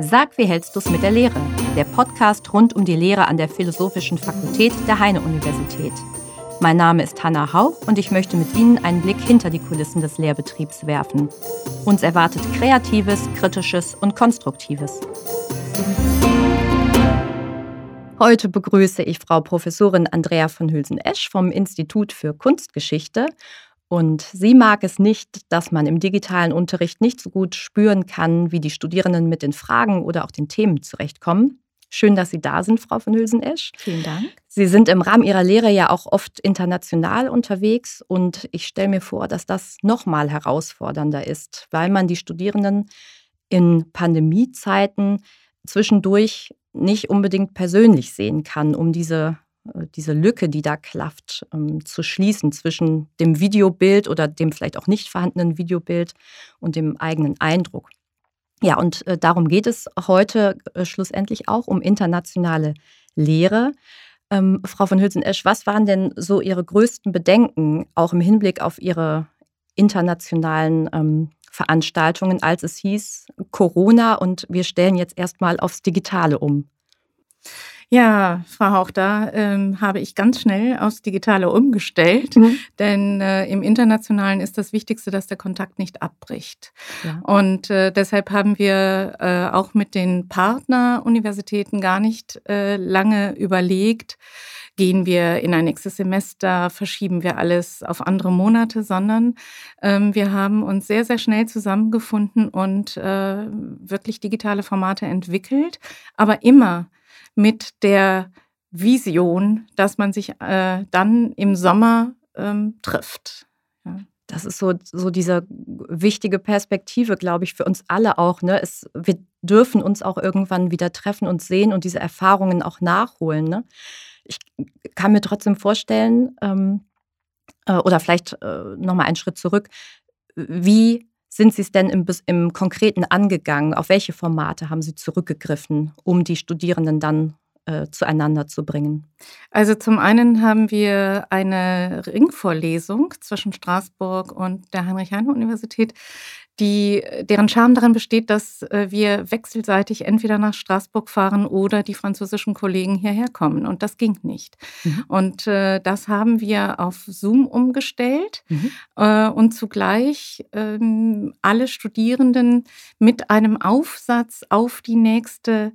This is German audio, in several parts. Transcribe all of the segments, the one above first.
Sag, wie hältst du es mit der Lehre? Der Podcast rund um die Lehre an der Philosophischen Fakultät der Heine-Universität. Mein Name ist Hanna Hauch und ich möchte mit Ihnen einen Blick hinter die Kulissen des Lehrbetriebs werfen. Uns erwartet Kreatives, Kritisches und Konstruktives. Heute begrüße ich Frau Professorin Andrea von Hülsen-Esch vom Institut für Kunstgeschichte und sie mag es nicht, dass man im digitalen Unterricht nicht so gut spüren kann, wie die Studierenden mit den Fragen oder auch den Themen zurechtkommen. Schön, dass Sie da sind, Frau von Hülsen-Esch. Vielen Dank. Sie sind im Rahmen Ihrer Lehre ja auch oft international unterwegs und ich stelle mir vor, dass das noch mal herausfordernder ist, weil man die Studierenden in Pandemiezeiten zwischendurch nicht unbedingt persönlich sehen kann, um diese diese Lücke, die da klafft, ähm, zu schließen zwischen dem Videobild oder dem vielleicht auch nicht vorhandenen Videobild und dem eigenen Eindruck. Ja, und äh, darum geht es heute äh, schlussendlich auch um internationale Lehre. Ähm, Frau von Hülsen-Esch, was waren denn so Ihre größten Bedenken, auch im Hinblick auf Ihre internationalen ähm, Veranstaltungen, als es hieß Corona und wir stellen jetzt erstmal aufs Digitale um? Ja, Frau Hauch, da ähm, habe ich ganz schnell aufs Digitale umgestellt, mhm. denn äh, im Internationalen ist das Wichtigste, dass der Kontakt nicht abbricht. Ja. Und äh, deshalb haben wir äh, auch mit den Partneruniversitäten gar nicht äh, lange überlegt, gehen wir in ein nächstes Semester, verschieben wir alles auf andere Monate, sondern ähm, wir haben uns sehr, sehr schnell zusammengefunden und äh, wirklich digitale Formate entwickelt, aber immer mit der Vision, dass man sich äh, dann im Sommer ähm, trifft. Ja. Das ist so, so diese wichtige Perspektive, glaube ich, für uns alle auch. Ne? Es, wir dürfen uns auch irgendwann wieder treffen und sehen und diese Erfahrungen auch nachholen. Ne? Ich kann mir trotzdem vorstellen, ähm, äh, oder vielleicht äh, nochmal einen Schritt zurück, wie sind Sie es denn im, im Konkreten angegangen? Auf welche Formate haben Sie zurückgegriffen, um die Studierenden dann äh, zueinander zu bringen? Also zum einen haben wir eine Ringvorlesung zwischen Straßburg und der Heinrich-Heine-Universität, die, deren Charme darin besteht, dass äh, wir wechselseitig entweder nach Straßburg fahren oder die französischen Kollegen hierher kommen. Und das ging nicht. Mhm. Und äh, das haben wir auf Zoom umgestellt mhm. äh, und zugleich ähm, alle Studierenden mit einem Aufsatz auf die nächste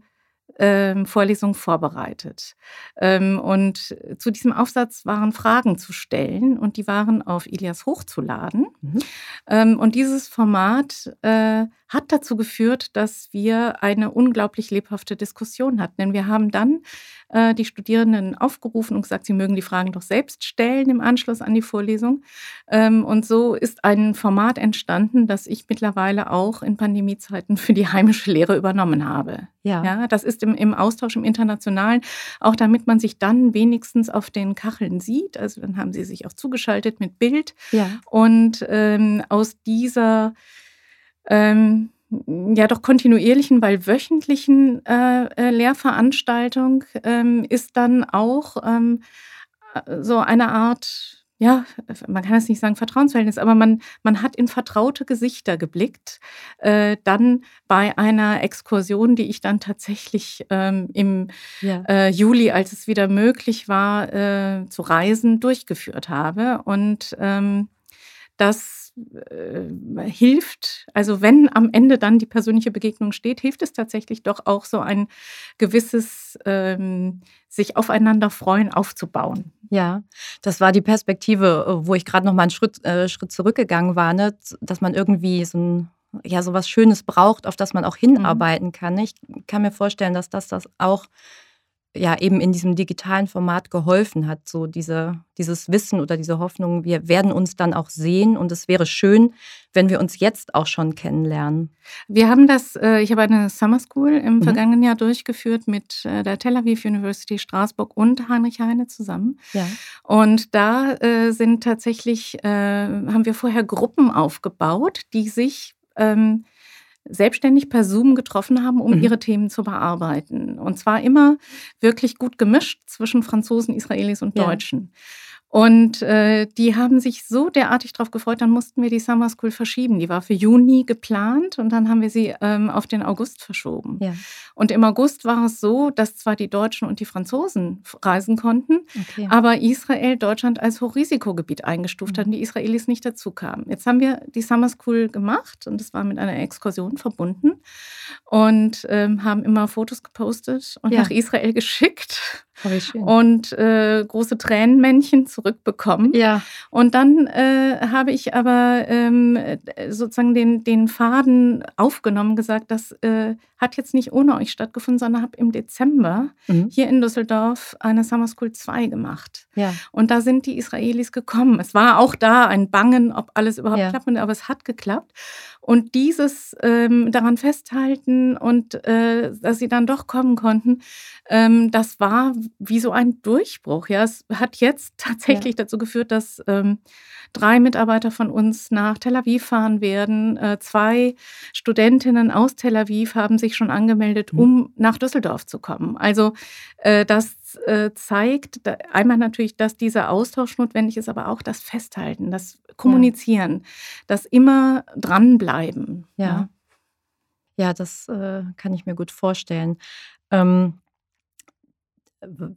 ähm, Vorlesung vorbereitet. Ähm, und zu diesem Aufsatz waren Fragen zu stellen und die waren auf Ilias hochzuladen. Mhm. Ähm, und dieses Format äh, hat dazu geführt, dass wir eine unglaublich lebhafte Diskussion hatten. Denn wir haben dann äh, die Studierenden aufgerufen und gesagt, sie mögen die Fragen doch selbst stellen im Anschluss an die Vorlesung. Ähm, und so ist ein Format entstanden, das ich mittlerweile auch in Pandemiezeiten für die heimische Lehre übernommen habe. Ja. ja das ist im, im Austausch im Internationalen, auch damit man sich dann wenigstens auf den Kacheln sieht. Also dann haben sie sich auch zugeschaltet mit Bild. Ja. Und ähm, aus dieser ähm, ja doch kontinuierlichen, weil wöchentlichen äh, äh, Lehrveranstaltung ähm, ist dann auch ähm, äh, so eine Art ja, man kann es nicht sagen Vertrauensverhältnis, aber man, man hat in vertraute Gesichter geblickt. Äh, dann bei einer Exkursion, die ich dann tatsächlich ähm, im ja. äh, Juli, als es wieder möglich war, äh, zu reisen, durchgeführt habe. Und ähm, das äh, hilft, also wenn am Ende dann die persönliche Begegnung steht, hilft es tatsächlich doch auch so ein gewisses ähm, sich aufeinander freuen aufzubauen. Ja, das war die Perspektive, äh, wo ich gerade noch mal einen Schritt, äh, Schritt zurückgegangen war, ne? dass man irgendwie so ein ja, so was Schönes braucht, auf das man auch mhm. hinarbeiten kann. Ich kann mir vorstellen, dass das das auch ja eben in diesem digitalen Format geholfen hat, so diese, dieses Wissen oder diese Hoffnung, wir werden uns dann auch sehen und es wäre schön, wenn wir uns jetzt auch schon kennenlernen. Wir haben das, äh, ich habe eine Summer School im mhm. vergangenen Jahr durchgeführt mit äh, der Tel Aviv University Straßburg und Heinrich Heine zusammen. Ja. Und da äh, sind tatsächlich, haben wir vorher Gruppen aufgebaut, die sich ähm, selbstständig per Zoom getroffen haben, um mhm. ihre Themen zu bearbeiten. Und zwar immer wirklich gut gemischt zwischen Franzosen, Israelis und Deutschen. Ja. Und äh, die haben sich so derartig darauf gefreut, dann mussten wir die Summer School verschieben. Die war für Juni geplant und dann haben wir sie ähm, auf den August verschoben. Ja. Und im August war es so, dass zwar die Deutschen und die Franzosen reisen konnten, okay. aber Israel Deutschland als Hochrisikogebiet eingestuft mhm. hat und die Israelis nicht dazu kamen. Jetzt haben wir die Summer School gemacht und das war mit einer Exkursion verbunden und ähm, haben immer Fotos gepostet und ja. nach Israel geschickt und äh, große Tränenmännchen zurückbekommen. Ja. Und dann äh, habe ich aber ähm, sozusagen den, den Faden aufgenommen, gesagt, das äh, hat jetzt nicht ohne euch stattgefunden, sondern habe im Dezember mhm. hier in Düsseldorf eine Summer School 2 gemacht. Ja. Und da sind die Israelis gekommen. Es war auch da ein Bangen, ob alles überhaupt ja. klappt, aber es hat geklappt. Und dieses ähm, daran festhalten und äh, dass sie dann doch kommen konnten, ähm, das war wie so ein Durchbruch. Ja, es hat jetzt tatsächlich ja. dazu geführt, dass ähm, drei Mitarbeiter von uns nach Tel Aviv fahren werden. Äh, zwei Studentinnen aus Tel Aviv haben sich schon angemeldet, mhm. um nach Düsseldorf zu kommen. Also äh, das äh, zeigt einmal natürlich, dass dieser Austausch notwendig ist, aber auch das Festhalten, das Kommunizieren, ja. das immer dranbleiben. Ja, ja, ja das äh, kann ich mir gut vorstellen. Ähm,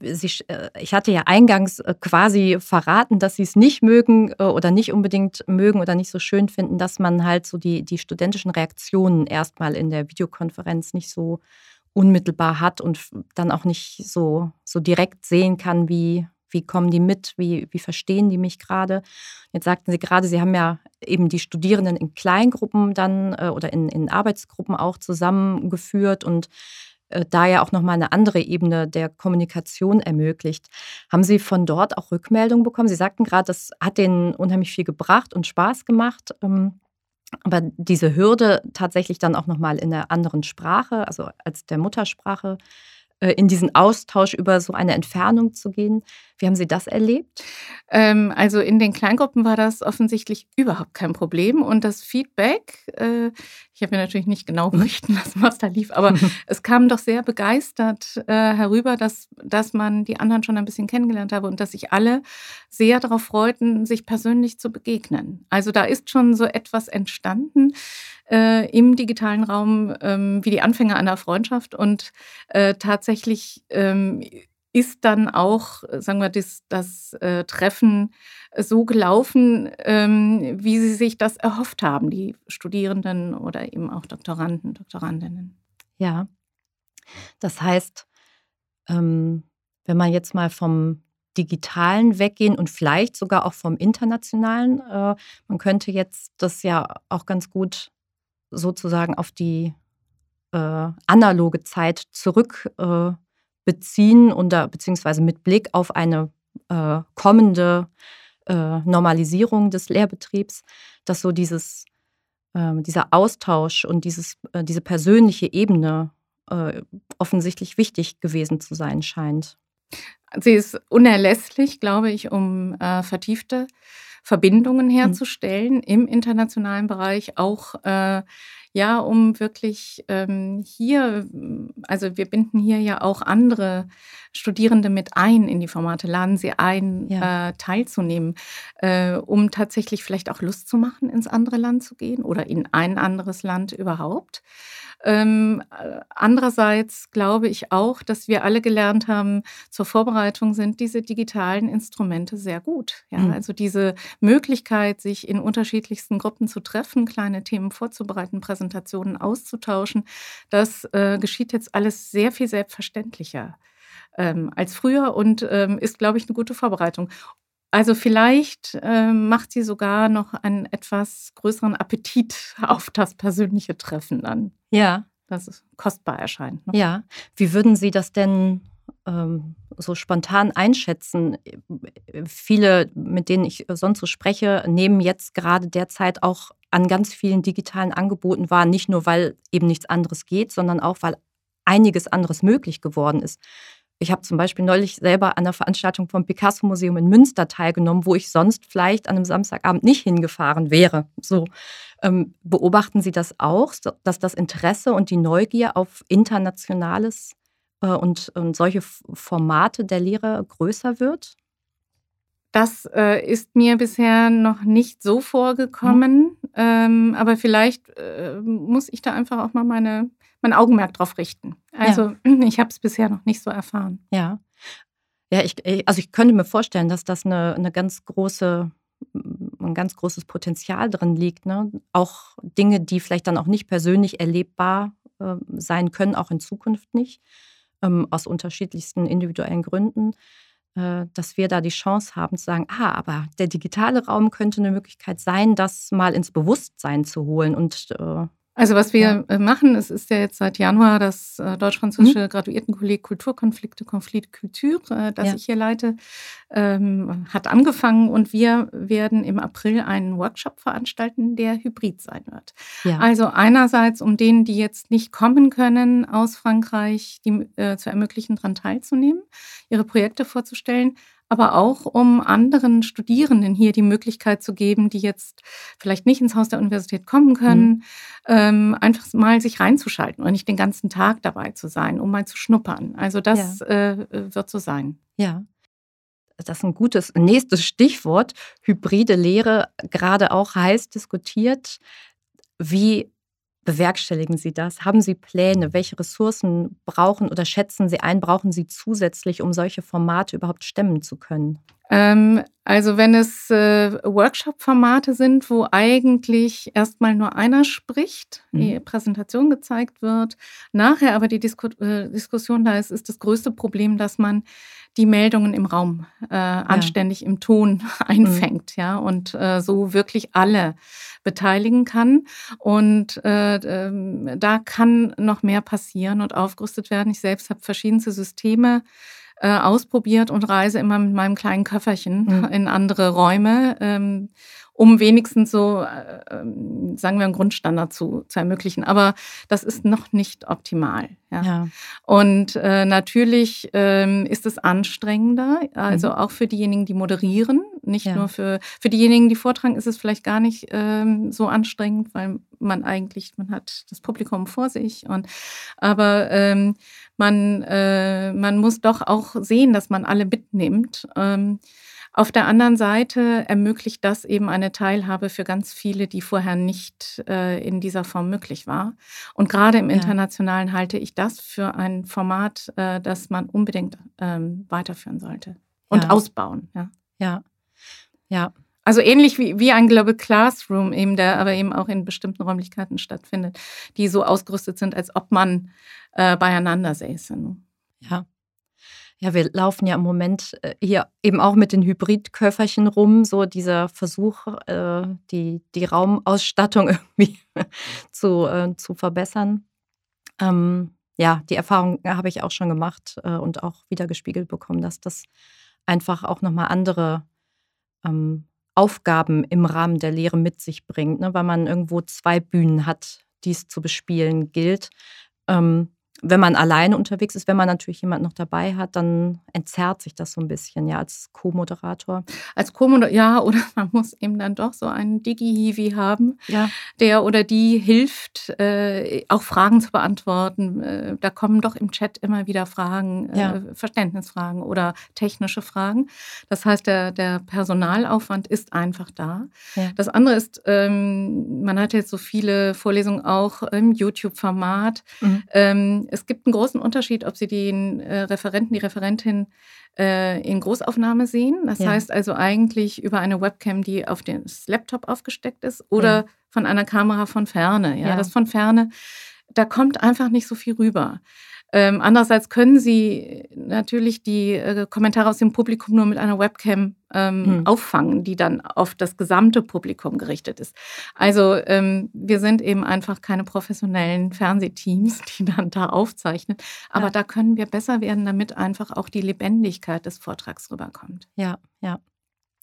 Sie, äh, ich hatte ja eingangs äh, quasi verraten, dass Sie es nicht mögen äh, oder nicht unbedingt mögen oder nicht so schön finden, dass man halt so die, die studentischen Reaktionen erstmal in der Videokonferenz nicht so unmittelbar hat und dann auch nicht so, so direkt sehen kann, wie, wie kommen die mit, wie, wie verstehen die mich gerade. Jetzt sagten Sie gerade, Sie haben ja eben die Studierenden in Kleingruppen dann oder in, in Arbeitsgruppen auch zusammengeführt und äh, da ja auch nochmal eine andere Ebene der Kommunikation ermöglicht. Haben Sie von dort auch Rückmeldungen bekommen? Sie sagten gerade, das hat denen unheimlich viel gebracht und Spaß gemacht. Ähm, aber diese Hürde tatsächlich dann auch nochmal in einer anderen Sprache, also als der Muttersprache, äh, in diesen Austausch über so eine Entfernung zu gehen. Wie haben Sie das erlebt? Ähm, also in den Kleingruppen war das offensichtlich überhaupt kein Problem. Und das Feedback, äh, ich habe mir natürlich nicht genau berichten lassen, was da lief, aber es kam doch sehr begeistert äh, herüber, dass, dass man die anderen schon ein bisschen kennengelernt habe und dass sich alle sehr darauf freuten, sich persönlich zu begegnen. Also da ist schon so etwas entstanden äh, im digitalen Raum ähm, wie die Anfänge einer Freundschaft und äh, tatsächlich ähm, ist dann auch, sagen wir, das, das äh, Treffen so gelaufen, ähm, wie sie sich das erhofft haben, die Studierenden oder eben auch Doktoranden, Doktorandinnen. Ja, das heißt, ähm, wenn man jetzt mal vom Digitalen weggehen und vielleicht sogar auch vom Internationalen, äh, man könnte jetzt das ja auch ganz gut sozusagen auf die äh, analoge Zeit zurück äh, beziehen und beziehungsweise mit Blick auf eine äh, kommende äh, Normalisierung des Lehrbetriebs, dass so dieses, ähm, dieser Austausch und dieses, äh, diese persönliche Ebene äh, offensichtlich wichtig gewesen zu sein scheint. Sie ist unerlässlich, glaube ich, um vertiefte Verbindungen mhm. herzustellen mhm. im internationalen Bereich, auch äh, ja, um wirklich ähm, hier, also wir binden hier ja auch andere Studierende mit ein in die Formate, laden sie ein, ja. äh, teilzunehmen, äh, um tatsächlich vielleicht auch Lust zu machen, ins andere Land zu gehen oder in ein anderes Land überhaupt. Ähm, äh, andererseits glaube ich auch, dass wir alle gelernt haben, zur Vorbereitung sind diese digitalen Instrumente sehr gut. Ja? Mhm. Also diese Möglichkeit, sich in unterschiedlichsten Gruppen zu treffen, kleine Themen vorzubereiten, Präsentationen auszutauschen, das äh, geschieht jetzt alles sehr viel selbstverständlicher ähm, als früher und ähm, ist, glaube ich, eine gute Vorbereitung. Also vielleicht äh, macht sie sogar noch einen etwas größeren Appetit auf das persönliche Treffen dann. Ja. Das kostbar erscheint. Ne? Ja. Wie würden Sie das denn ähm, so spontan einschätzen? Viele, mit denen ich sonst so spreche, nehmen jetzt gerade derzeit auch an ganz vielen digitalen Angeboten wahr, nicht nur weil eben nichts anderes geht, sondern auch weil einiges anderes möglich geworden ist. Ich habe zum Beispiel neulich selber an einer Veranstaltung vom Picasso-Museum in Münster teilgenommen, wo ich sonst vielleicht an einem Samstagabend nicht hingefahren wäre. So ähm, beobachten Sie das auch, dass das Interesse und die Neugier auf internationales äh, und, und solche Formate der Lehre größer wird? Das äh, ist mir bisher noch nicht so vorgekommen, mhm. Ähm, aber vielleicht äh, muss ich da einfach auch mal meine, mein Augenmerk drauf richten. Also ja. ich habe es bisher noch nicht so erfahren. Ja. Ja, ich, also ich könnte mir vorstellen, dass das eine, eine ganz große ein ganz großes Potenzial drin liegt. Ne? Auch Dinge, die vielleicht dann auch nicht persönlich erlebbar äh, sein können, auch in Zukunft nicht, ähm, aus unterschiedlichsten individuellen Gründen, dass wir da die Chance haben zu sagen, ah, aber der digitale Raum könnte eine Möglichkeit sein, das mal ins Bewusstsein zu holen und äh, also was wir ja. Äh, machen, es ist ja jetzt seit Januar das äh, deutsch-französische mhm. Graduiertenkolleg Kulturkonflikte, Konflikt Culture, äh, das ja. ich hier leite, ähm, hat angefangen und wir werden im April einen Workshop veranstalten, der hybrid sein wird. Ja. Also einerseits, um denen, die jetzt nicht kommen können aus Frankreich, die, äh, zu ermöglichen, daran teilzunehmen, ihre Projekte vorzustellen, aber auch um anderen Studierenden hier die Möglichkeit zu geben, die jetzt vielleicht nicht ins Haus der Universität kommen können, mhm. ähm, einfach mal sich reinzuschalten und nicht den ganzen Tag dabei zu sein, um mal zu schnuppern. Also das ja. äh, wird so sein. Ja. Das ist ein gutes nächstes Stichwort. Hybride Lehre, gerade auch heiß diskutiert. Wie bewerkstelligen Sie das? Haben Sie Pläne? Welche Ressourcen brauchen oder schätzen Sie ein, brauchen Sie zusätzlich, um solche Formate überhaupt stemmen zu können? Ähm, also wenn es äh, Workshop-Formate sind, wo eigentlich erstmal nur einer spricht, mhm. die Präsentation gezeigt wird, nachher aber die Disku äh, Diskussion da ist, ist das größte Problem, dass man die Meldungen im Raum äh, ja. anständig im Ton einfängt, mhm. ja, und äh, so wirklich alle beteiligen kann. Und äh, äh, da kann noch mehr passieren und aufgerüstet werden. Ich selbst habe verschiedenste Systeme äh, ausprobiert und reise immer mit meinem kleinen Köfferchen mhm. in andere Räume. Ähm, um wenigstens so, äh, ähm, sagen wir, einen Grundstandard zu, zu ermöglichen. Aber das ist noch nicht optimal. Ja. ja. Und äh, natürlich ähm, ist es anstrengender, also mhm. auch für diejenigen, die moderieren, nicht ja. nur für, für diejenigen, die vortragen, ist es vielleicht gar nicht ähm, so anstrengend, weil man eigentlich, man hat das Publikum vor sich und aber ähm, man, äh, man muss doch auch sehen, dass man alle mitnimmt. Ähm, auf der anderen Seite ermöglicht das eben eine Teilhabe für ganz viele, die vorher nicht äh, in dieser Form möglich war. Und gerade im Internationalen halte ich das für ein Format, äh, das man unbedingt ähm, weiterführen sollte und ja. ausbauen. Ja. ja, ja. Also ähnlich wie, wie ein Global Classroom, eben, der aber eben auch in bestimmten Räumlichkeiten stattfindet, die so ausgerüstet sind, als ob man äh, beieinander säße. Ja. Ja, wir laufen ja im Moment äh, hier eben auch mit den Hybridköfferchen rum, so dieser Versuch, äh, die, die Raumausstattung irgendwie zu, äh, zu verbessern. Ähm, ja, die Erfahrung habe ich auch schon gemacht und auch wieder gespiegelt bekommen, dass das einfach auch nochmal andere ähm, Aufgaben im Rahmen der Lehre mit sich bringt, ne? weil man irgendwo zwei Bühnen hat, die es zu bespielen gilt. Ähm, wenn man alleine unterwegs ist, wenn man natürlich jemand noch dabei hat, dann entzerrt sich das so ein bisschen, ja, als Co-Moderator. Als Co-Moderator, ja, oder man muss eben dann doch so einen Digi-Hiwi haben, ja. der oder die hilft, äh, auch Fragen zu beantworten. Äh, da kommen doch im Chat immer wieder Fragen, äh, ja. Verständnisfragen oder technische Fragen. Das heißt, der, der Personalaufwand ist einfach da. Ja. Das andere ist, ähm, man hat jetzt so viele Vorlesungen auch im YouTube-Format. Mhm. Ähm, es gibt einen großen Unterschied, ob Sie den äh, Referenten, die Referentin äh, in Großaufnahme sehen. Das ja. heißt also eigentlich über eine Webcam, die auf dem Laptop aufgesteckt ist, oder ja. von einer Kamera von Ferne. Ja, ja. das von Ferne, da kommt einfach nicht so viel rüber. Ähm, andererseits können Sie natürlich die äh, Kommentare aus dem Publikum nur mit einer Webcam ähm, hm. auffangen, die dann auf das gesamte Publikum gerichtet ist. Also ähm, wir sind eben einfach keine professionellen Fernsehteams, die dann da aufzeichnen. Aber ja. da können wir besser werden, damit einfach auch die Lebendigkeit des Vortrags rüberkommt. Ja, ja.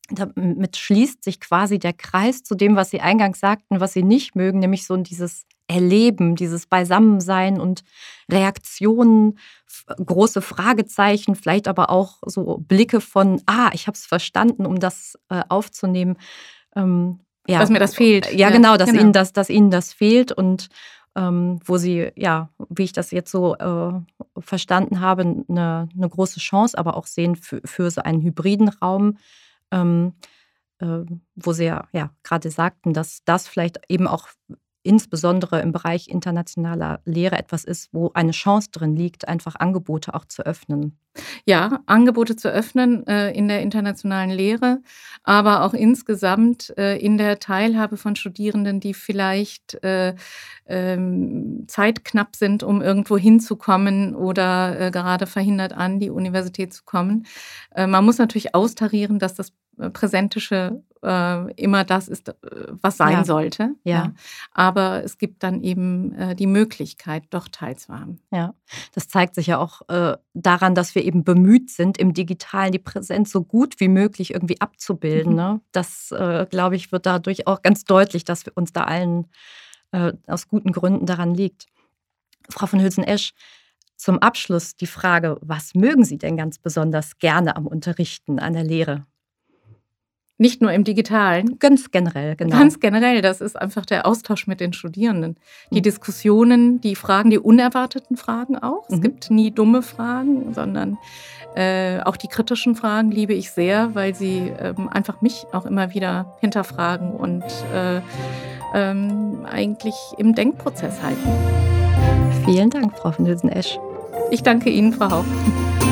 Damit schließt sich quasi der Kreis zu dem, was Sie eingangs sagten, was Sie nicht mögen, nämlich so dieses Erleben, dieses Beisammensein und Reaktionen, große Fragezeichen, vielleicht aber auch so Blicke von, ah, ich habe es verstanden, um das äh, aufzunehmen. Ähm, ja, dass mir das fehlt. Ja, genau, dass, genau. Ihnen das, dass Ihnen das fehlt und ähm, wo Sie, ja, wie ich das jetzt so äh, verstanden habe, eine, eine große Chance aber auch sehen für, für so einen hybriden Raum, ähm, äh, wo Sie ja, ja gerade sagten, dass das vielleicht eben auch insbesondere im Bereich internationaler Lehre etwas ist, wo eine Chance drin liegt, einfach Angebote auch zu öffnen. Ja, Angebote zu öffnen äh, in der internationalen Lehre, aber auch insgesamt äh, in der Teilhabe von Studierenden, die vielleicht äh, ähm, zeitknapp sind, um irgendwo hinzukommen oder äh, gerade verhindert an die Universität zu kommen. Äh, man muss natürlich austarieren, dass das Präsentische äh, immer das ist, äh, was sein ja. sollte. Ja. ja. Aber es gibt dann eben äh, die Möglichkeit, doch teilzuhaben. Ja, das zeigt sich ja auch äh, daran, dass wir eben bemüht sind, im Digitalen die Präsenz so gut wie möglich irgendwie abzubilden. Mhm. Ne? Das, äh, glaube ich, wird dadurch auch ganz deutlich, dass wir uns da allen aus guten Gründen daran liegt. Frau von Hülsen-Esch, zum Abschluss die Frage, was mögen Sie denn ganz besonders gerne am Unterrichten, an der Lehre? Nicht nur im Digitalen. Ganz generell, genau. Ganz generell, das ist einfach der Austausch mit den Studierenden. Die mhm. Diskussionen, die Fragen, die unerwarteten Fragen auch. Es mhm. gibt nie dumme Fragen, sondern äh, auch die kritischen Fragen liebe ich sehr, weil sie ähm, einfach mich auch immer wieder hinterfragen und äh, ähm, eigentlich im Denkprozess halten. Vielen Dank, Frau von Hülsen-Esch. Ich danke Ihnen, Frau Haupt.